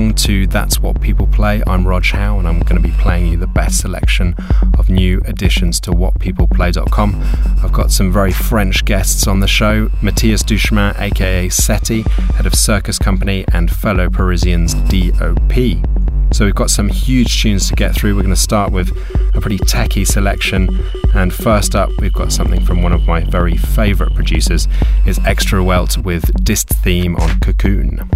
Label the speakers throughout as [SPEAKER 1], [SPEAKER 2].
[SPEAKER 1] Along to That's What People Play. I'm Rog Howe and I'm going to be playing you the best selection of new additions to whatpeopleplay.com. I've got some very French guests on the show Matthias Duchemin, aka Sety, head of Circus Company, and fellow Parisians DOP. So we've got some huge tunes to get through. We're going to start with a pretty techy selection. And first up, we've got something from one of my very favourite producers, is Extrawelt with Dist theme on Cocoon.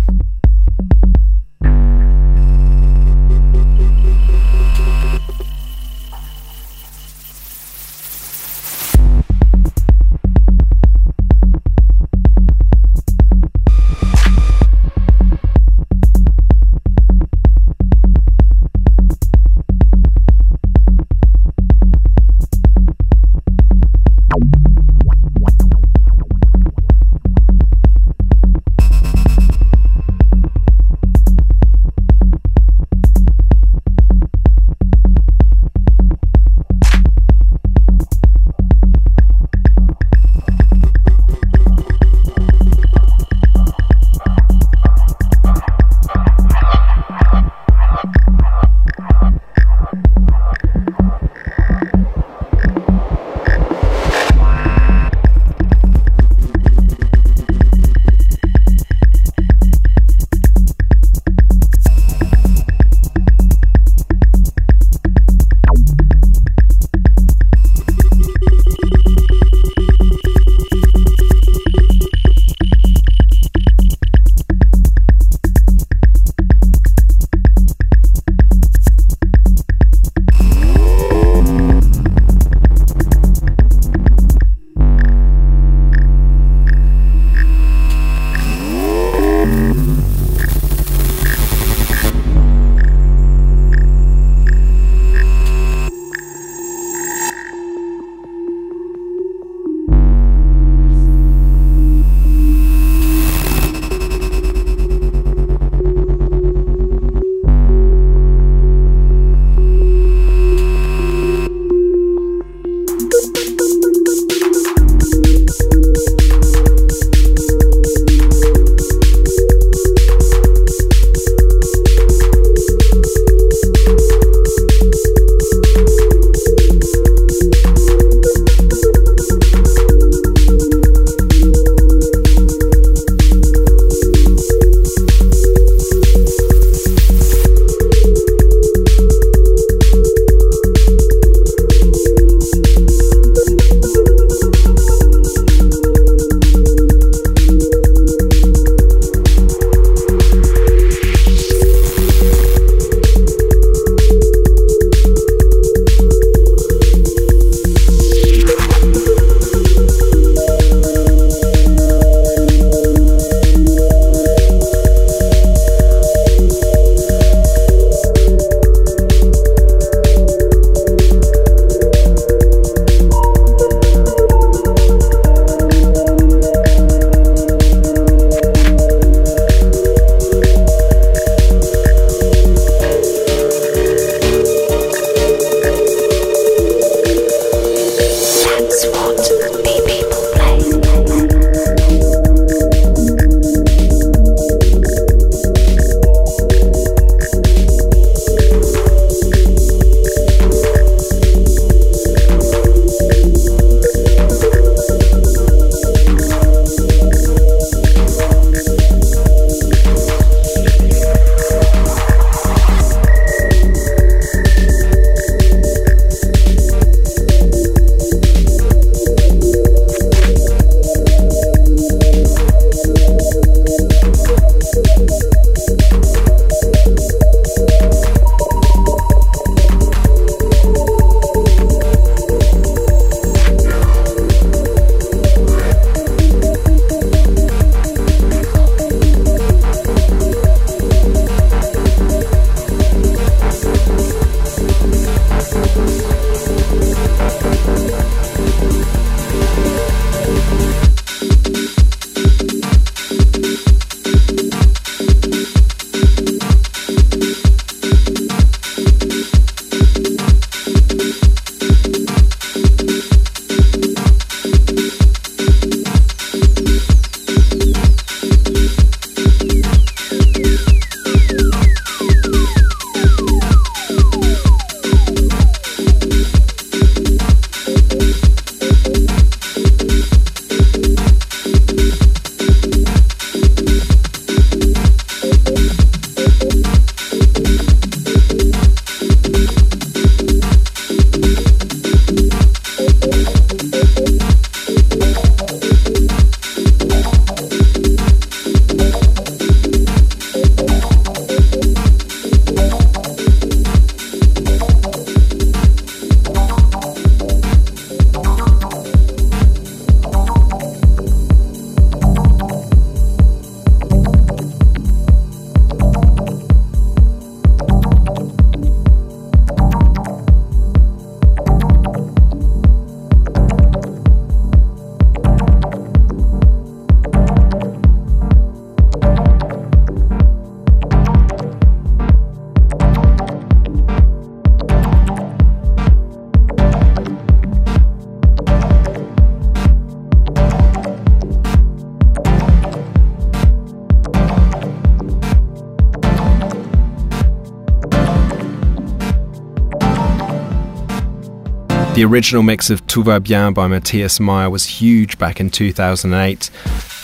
[SPEAKER 1] The original mix of Tout va bien by Matthias Meyer was huge back in 2008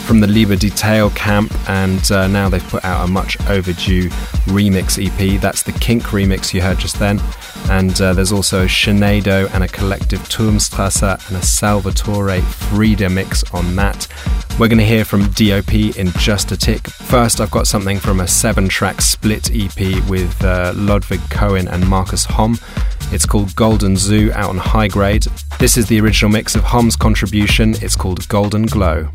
[SPEAKER 1] from the Liebe Detail camp, and uh, now they've put out a much overdue remix EP. That's the Kink remix you heard just then. And uh, there's also Shenado and a Kollektiv Turmstrasse and a Salvatore Freda mix on that. We're going to hear from DOP in just a tick. First, I've got something from a seven track split EP with uh, Ludwig Cohen and Markus Homm. It's called Golden Zoo out on Highgrade. This is the original mix of Homm's contribution. It's called Golden Glow.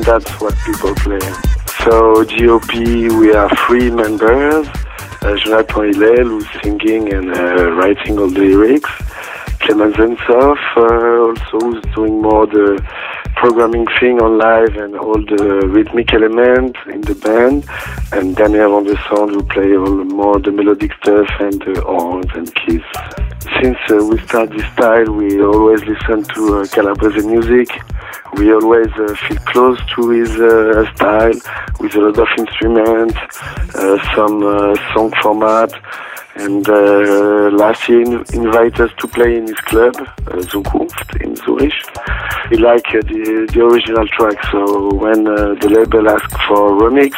[SPEAKER 2] That's what people play. So DOP, we are three members. Uh, Jonathan Illel, who's singing and uh, writing all the lyrics. Clément Zemtsov, uh, also who's doing more the programming thing on live and all the rhythmic elements in the band, and Daniel on the sound who play all the more the melodic stuff and the horns and keys. Since uh, we start this style, we always listen to uh, Calabrese music. We always uh, feel close to his uh, style with a lot of instruments, uh, some uh, song format and uh, last year he invited us to play in his club, uh, Zukunft in Zurich. He liked uh, the, the original track, so when uh, the label asked for a remix,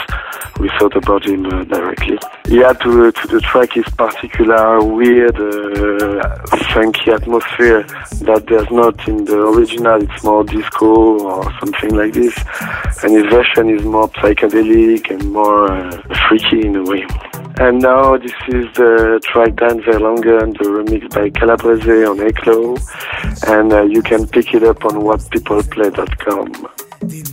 [SPEAKER 2] we thought about him uh, directly. Had to, to the track his particular weird, uh, funky atmosphere that there's not in the original. It's more disco or something like this, and his version is more psychedelic and more uh, freaky in a way. And now this is the track Dan Verlangen, the remix by Calabrese on Eklo, and uh, you can pick it up on whatpeopleplay.com. Den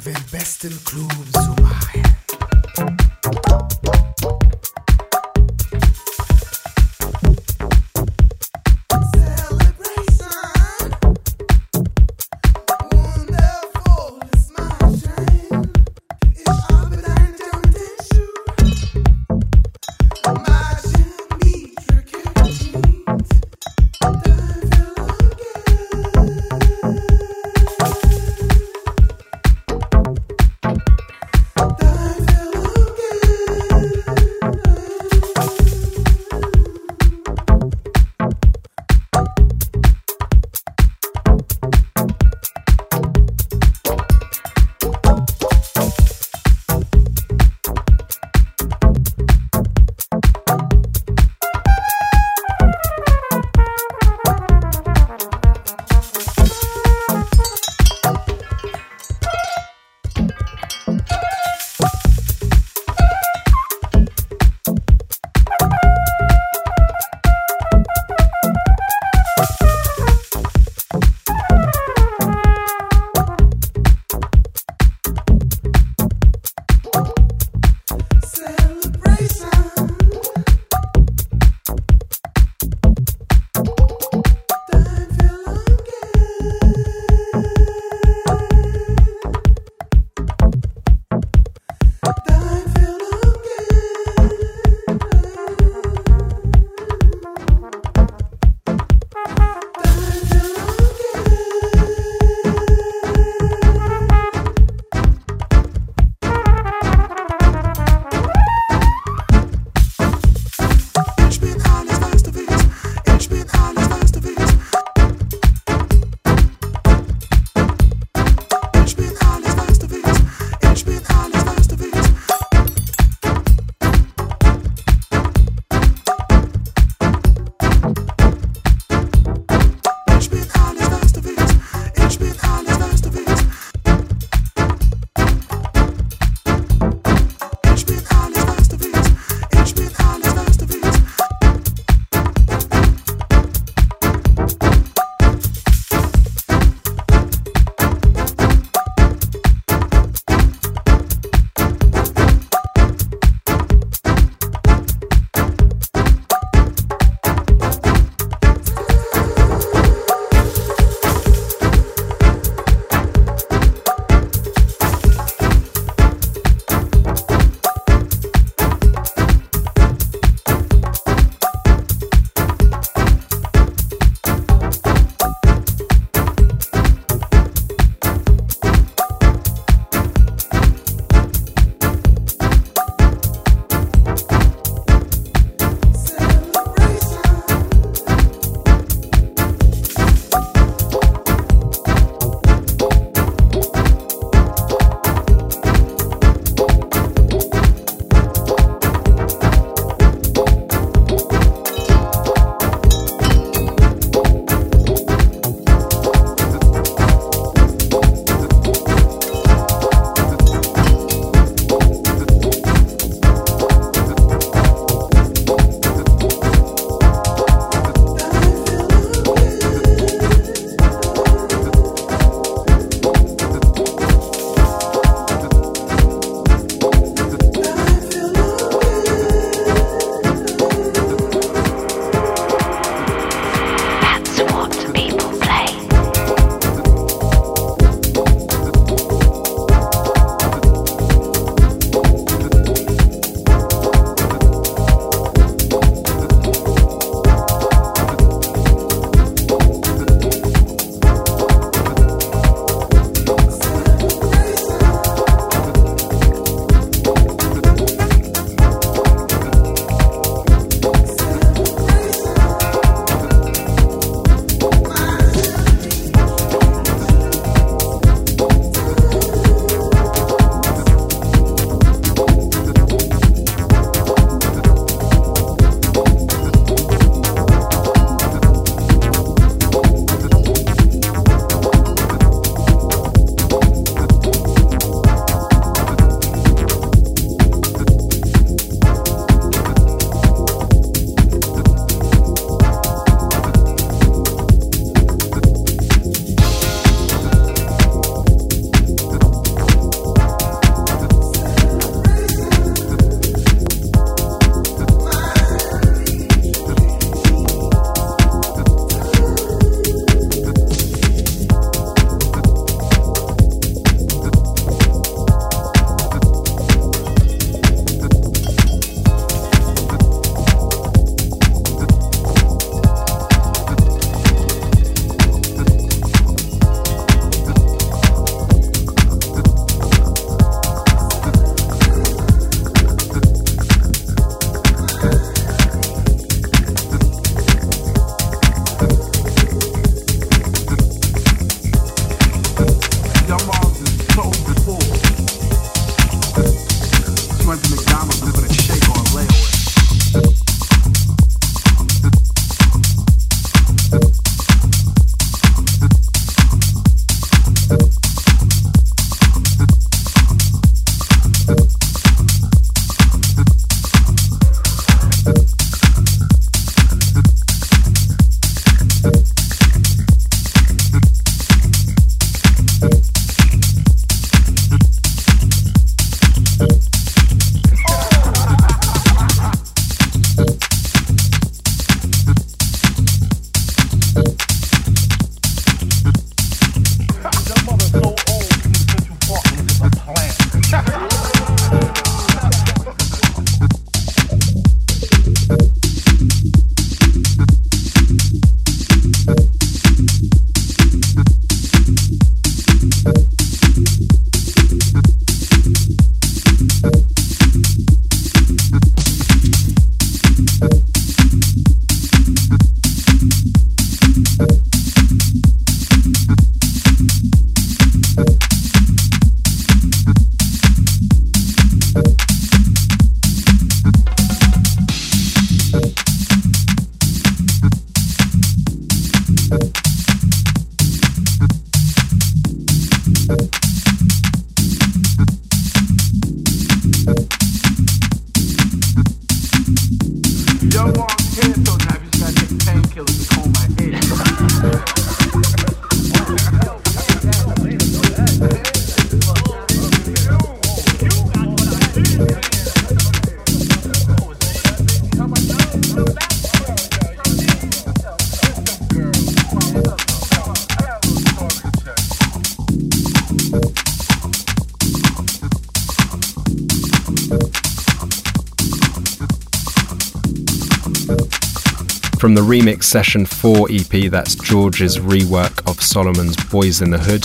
[SPEAKER 1] from the Remix Session 4 EP, that's George's rework of Solomun's Boys in the Hood.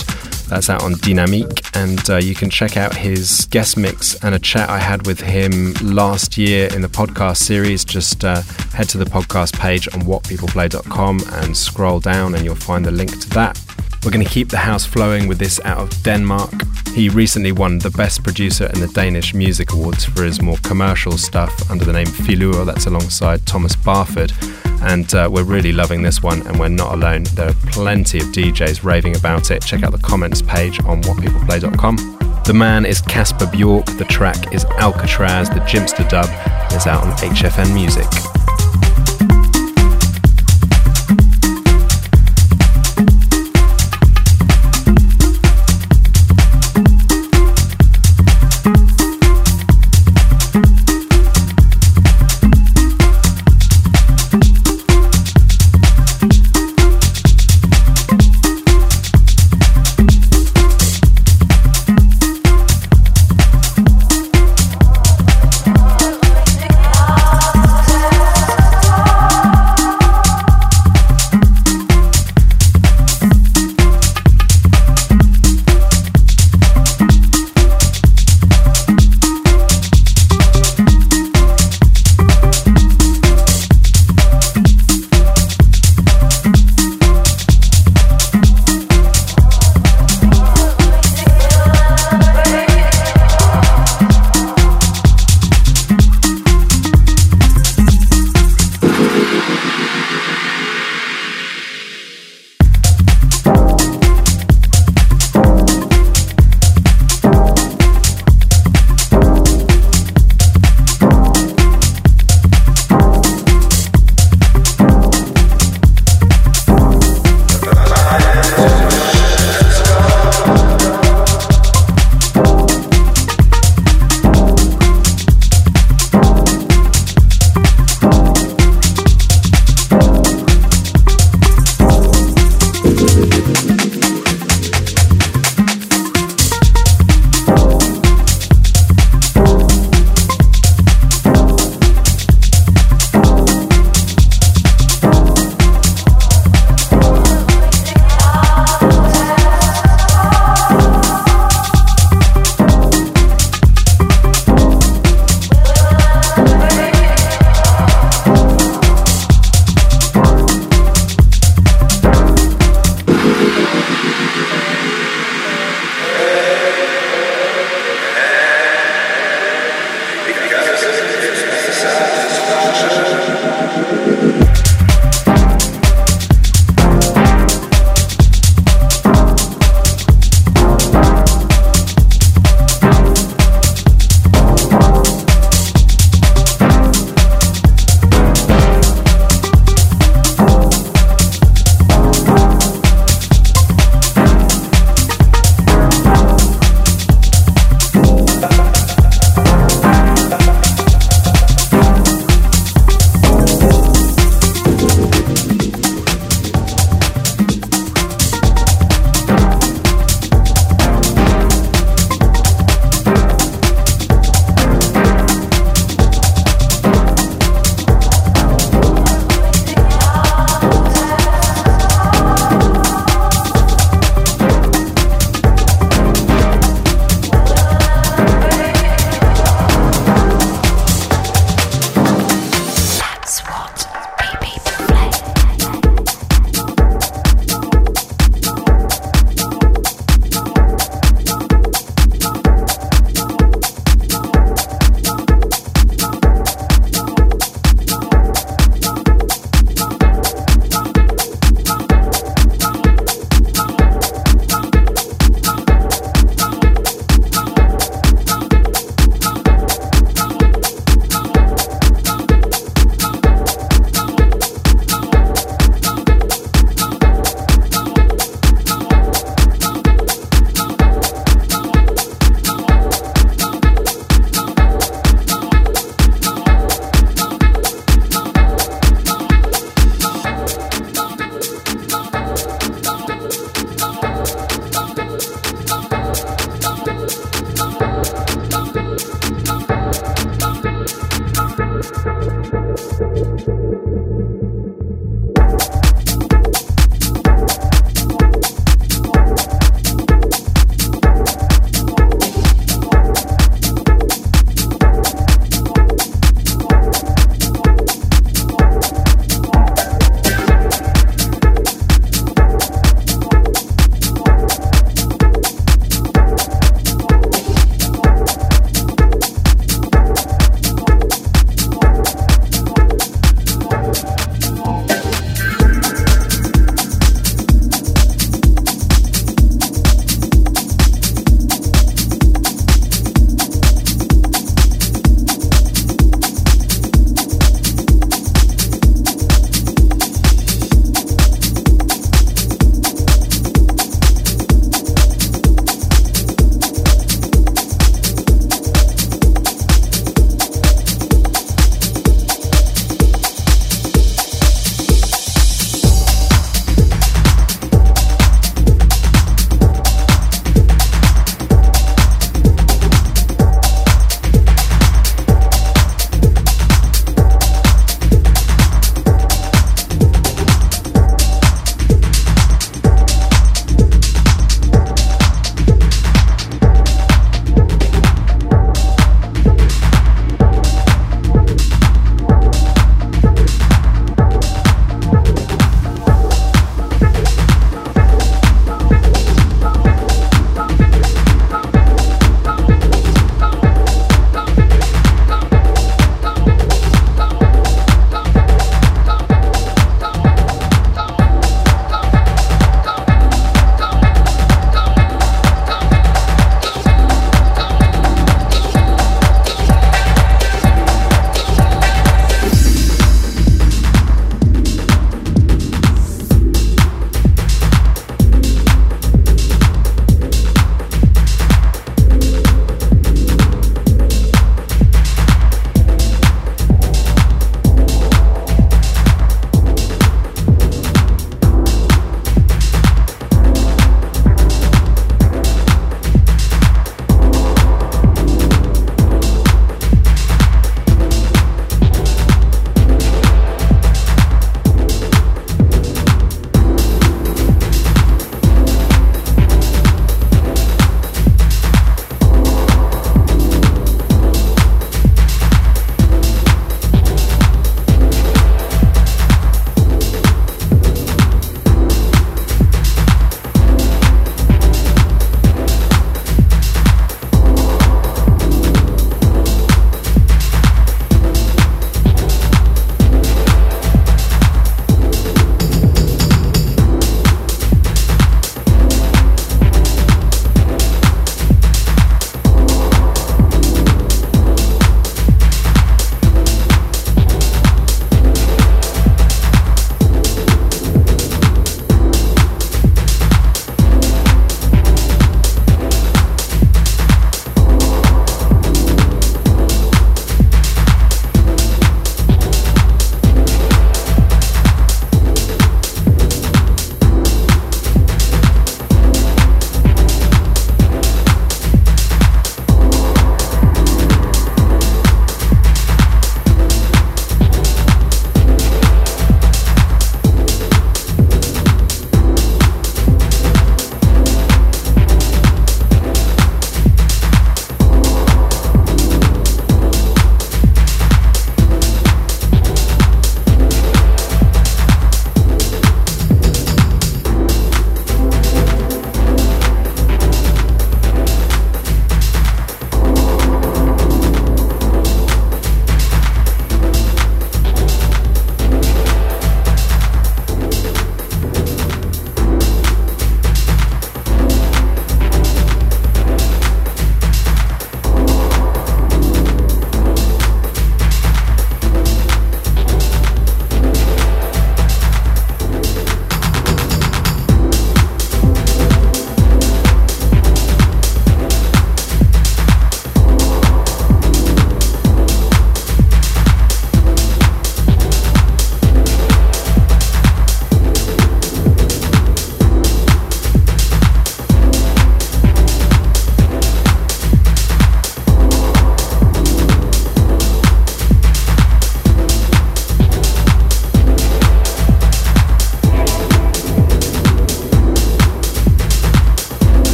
[SPEAKER 1] That's out on Diynamic, and uh, you can check out his guest mix and a chat I had with him last year in the podcast series. Just uh, head to the podcast page on whatpeopleplay.com and scroll down, and you'll find the link to that. We're going to keep the house flowing with this out of Denmark. He recently won the Best Producer in the Danish Music Awards for his more commercial stuff under the name Filur, that's alongside Tomas Barfod and uh, we're really loving this one, and we're not alone. There are plenty of DJs raving about it. Check out the comments page on whatpeopleplay.com. The man is Kasper Bjørke, the track is Alcatraz, the Jimpster dub is out on HFN Music.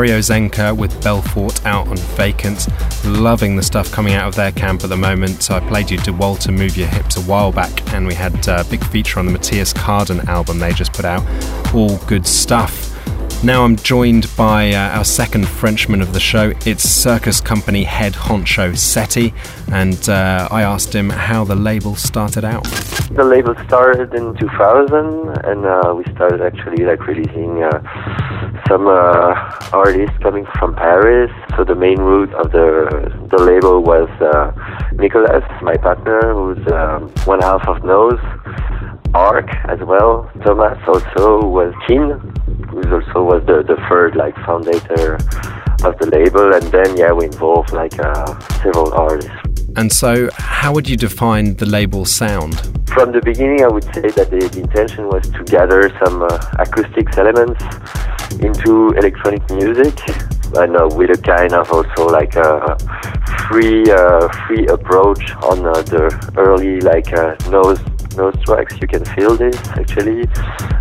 [SPEAKER 1] Dario Zenker with Belfort out on Vakant. Loving the stuff coming out of their camp at the moment. So I played you Dewalta Move Your Hips a while back, and we had a big feature on the Matthias Kaden album they just put out. All good stuff. Now I'm joined by uh, our second Frenchman of the show. It's circus company head honcho Sety, and uh, I asked him how the label started out.
[SPEAKER 3] The label started in 2000, and uh, we started actually like releasing uh, some uh, artists coming from Paris. So the main root of the the label was uh, Nicolas, my partner, who's um, one half of Noze. Ark as well. Thomas also was Keen, who also was the, the third like founder of the label, and then yeah, we involved like uh, several artists.
[SPEAKER 1] And so, how would you define the label sound?
[SPEAKER 3] From the beginning, I would say that the, the intention was to gather some uh, acoustics elements into electronic music, and uh, with a kind of also like a free uh, free approach on uh, the early like uh, Noze those tracks. You can feel this actually.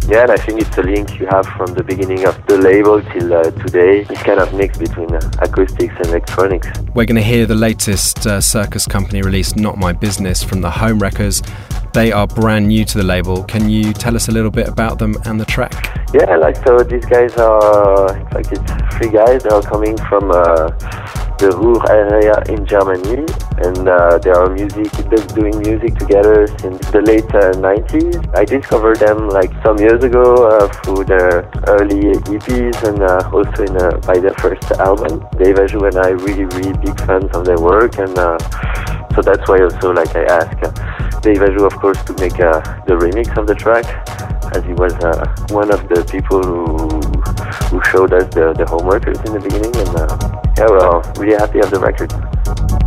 [SPEAKER 3] Yeah and i think it's a link you have from the beginning of the label till uh, today. This kind of mix between uh, acoustics and electronics.
[SPEAKER 1] We're going to hear the latest circus company release not my business from the home wreckers they are brand new to the label. Can you tell us a little bit about them and the track?
[SPEAKER 3] Yeah like so these guys are in fact it's three guys. They are coming from uh, the Ruhr area in Germany, and uh, they are music doing music together since the late uh, 90s. I discovered them like some years ago uh, through their early EPs and uh, also in uh, by their first album. Dave Aju and I really really big fans of their work, and so that's why also like I asked uh, Dave Aju of course to make uh, the remix of the track, as he was uh, one of the people who who showed us the, the home wreckers in the beginning, and uh, yeah, well, really happy of the record.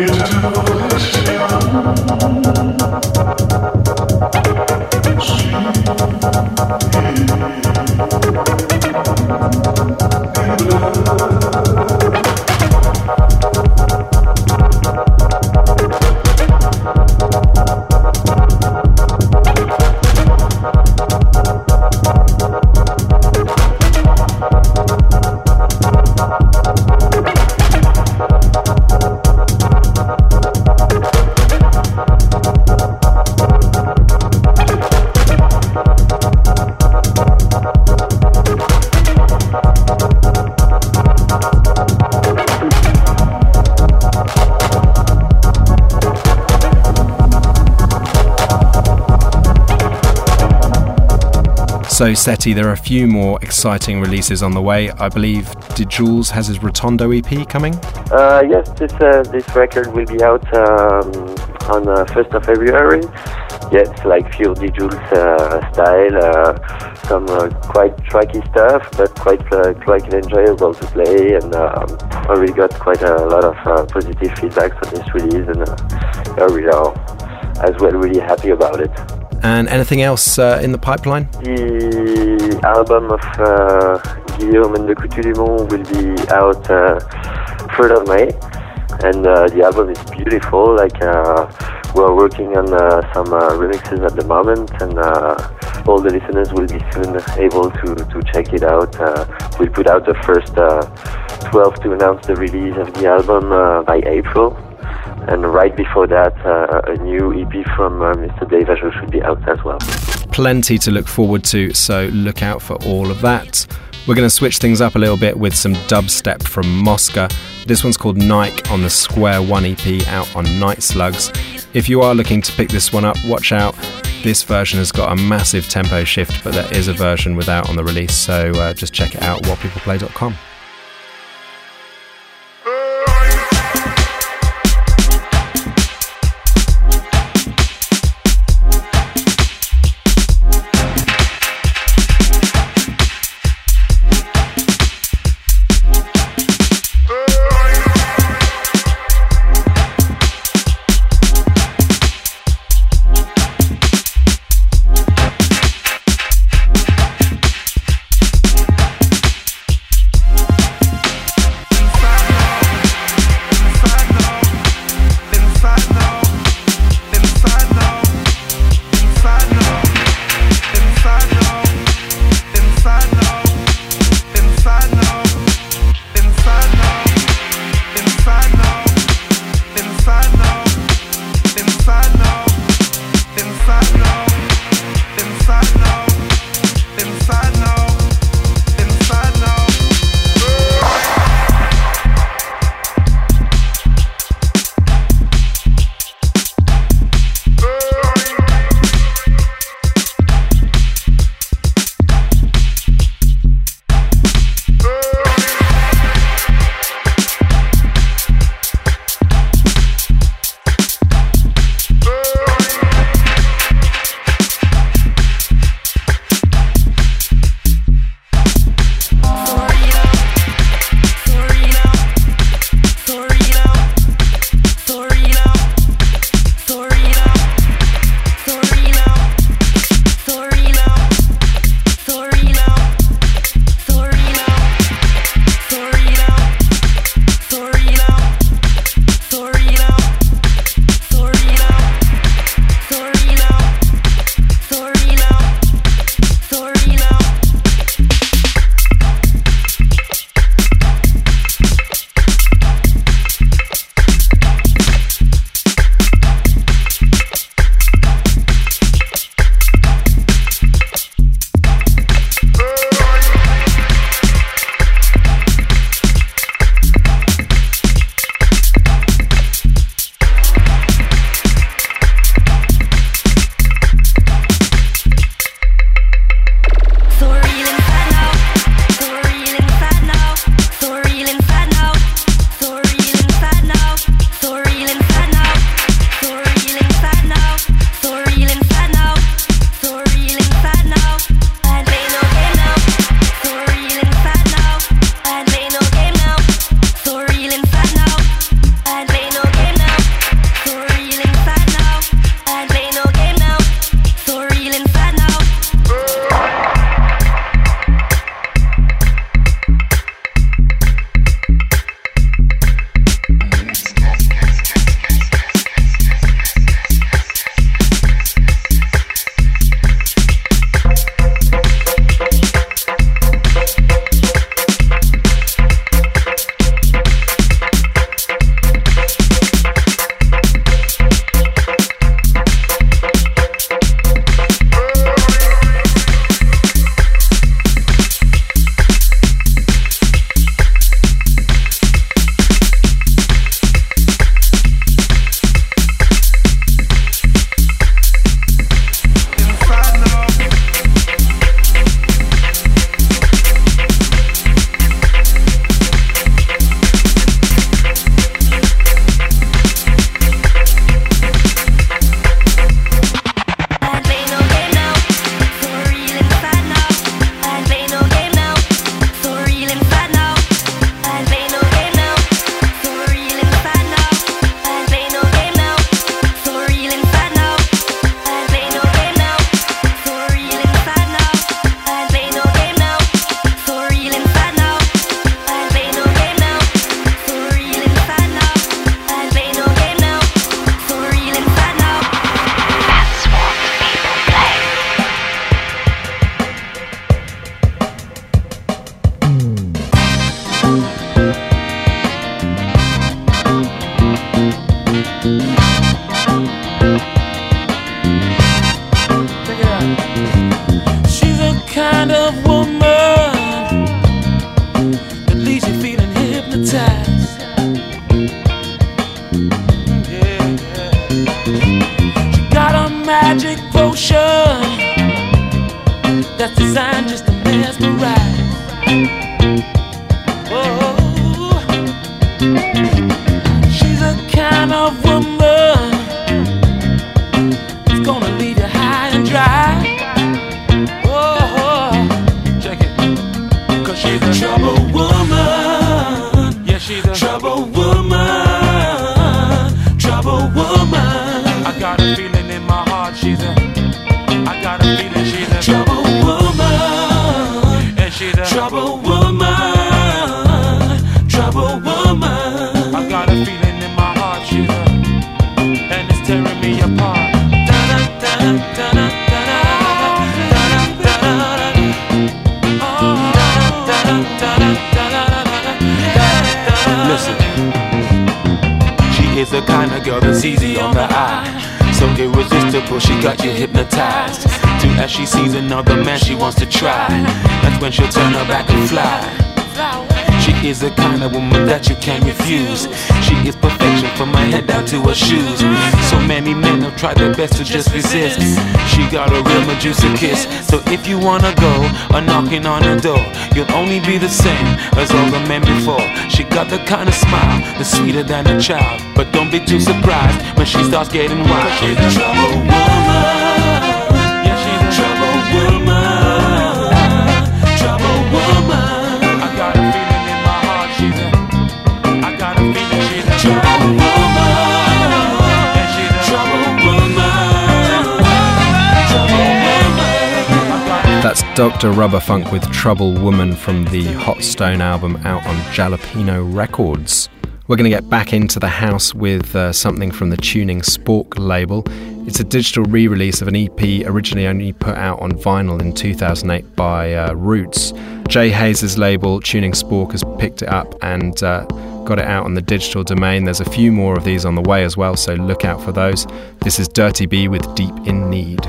[SPEAKER 3] you to do this?
[SPEAKER 1] So, Sety, there are a few more exciting releases on the way. I believe D'Julz has his Rotondo EP coming?
[SPEAKER 3] Uh, yes, this uh, this record will be out um, on uh, 1st of February. Yeah, it's like pure Jules uh, style, uh, some uh, quite tracky stuff, but quite quite enjoyable to play. And um, I really got quite a lot of positive feedback on this release, and uh, we are as well really happy about it.
[SPEAKER 1] And anything else uh, in the pipeline?
[SPEAKER 3] The album of uh, Guillaume and the Coutu Dumonts will be out uh, 3rd of May. And uh, the album is beautiful. Like uh, we're working on uh, some uh, remixes at the moment, and all the listeners will be soon able to, to check it out. we'll put out the first 12 to announce the release of the album by April and right before that, a new EP from Mr. Dave Aju should be out as well.
[SPEAKER 1] Plenty to look forward to, so look out for all of that. We're going to switch things up a little bit with some dubstep from Mosca. This one's called Nike on the Square One EP out on Night Slugs. If you are looking to pick this one up, watch out. This version has got a massive tempo shift, but there is a version without on the release, so uh, just check it out whatpeopleplay.com.
[SPEAKER 4] She got a Medusa kiss. So if you wanna go a knocking on her door, you'll only be the same as all the men before. She got the kind of smile that's sweeter than a child. But don't be too surprised when she starts getting wild. She's a trouble woman.
[SPEAKER 1] Dr. Rubberfunk with Trouble Woman from the Hot Stone album out on Jalapeno Records. We're going to get back into the house with uh, something from the Tuning Spork label. It's a digital re release of an EP originally only put out on vinyl in 2008 by uh, Roots. Jay Haze' label, Tuning Spork, has picked it up and uh, got it out on the digital domain. There's a few more of these on the way as well, so look out for those. This is Dirty B with Deep in Need.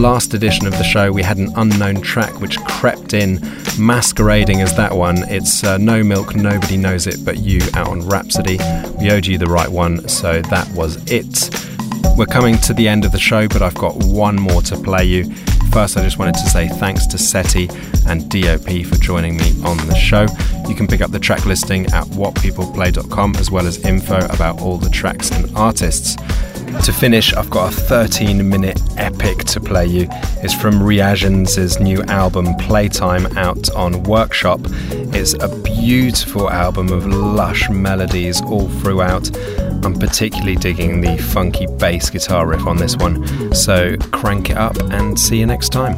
[SPEAKER 1] Last edition of the show, we had an unknown track which crept in, masquerading as that one. It's uh, No Milk, Nobody Knows It But You out on Rhapsody. We owed you the right one, so that was it. We're coming to the end of the show, but I've got one more to play you. First, I just wanted to say thanks to Sety and DOP for joining me on the show. You can pick up the track listing at whatpeopleplay.com as well as info about all the tracks and artists. To finish, I've got a 13 minute epic to play you. It's from Reagenz's new album Playtime out on Workshop. It's a beautiful album of lush melodies all throughout. I'm particularly digging the funky bass guitar riff on this one, so crank it up and see you next time.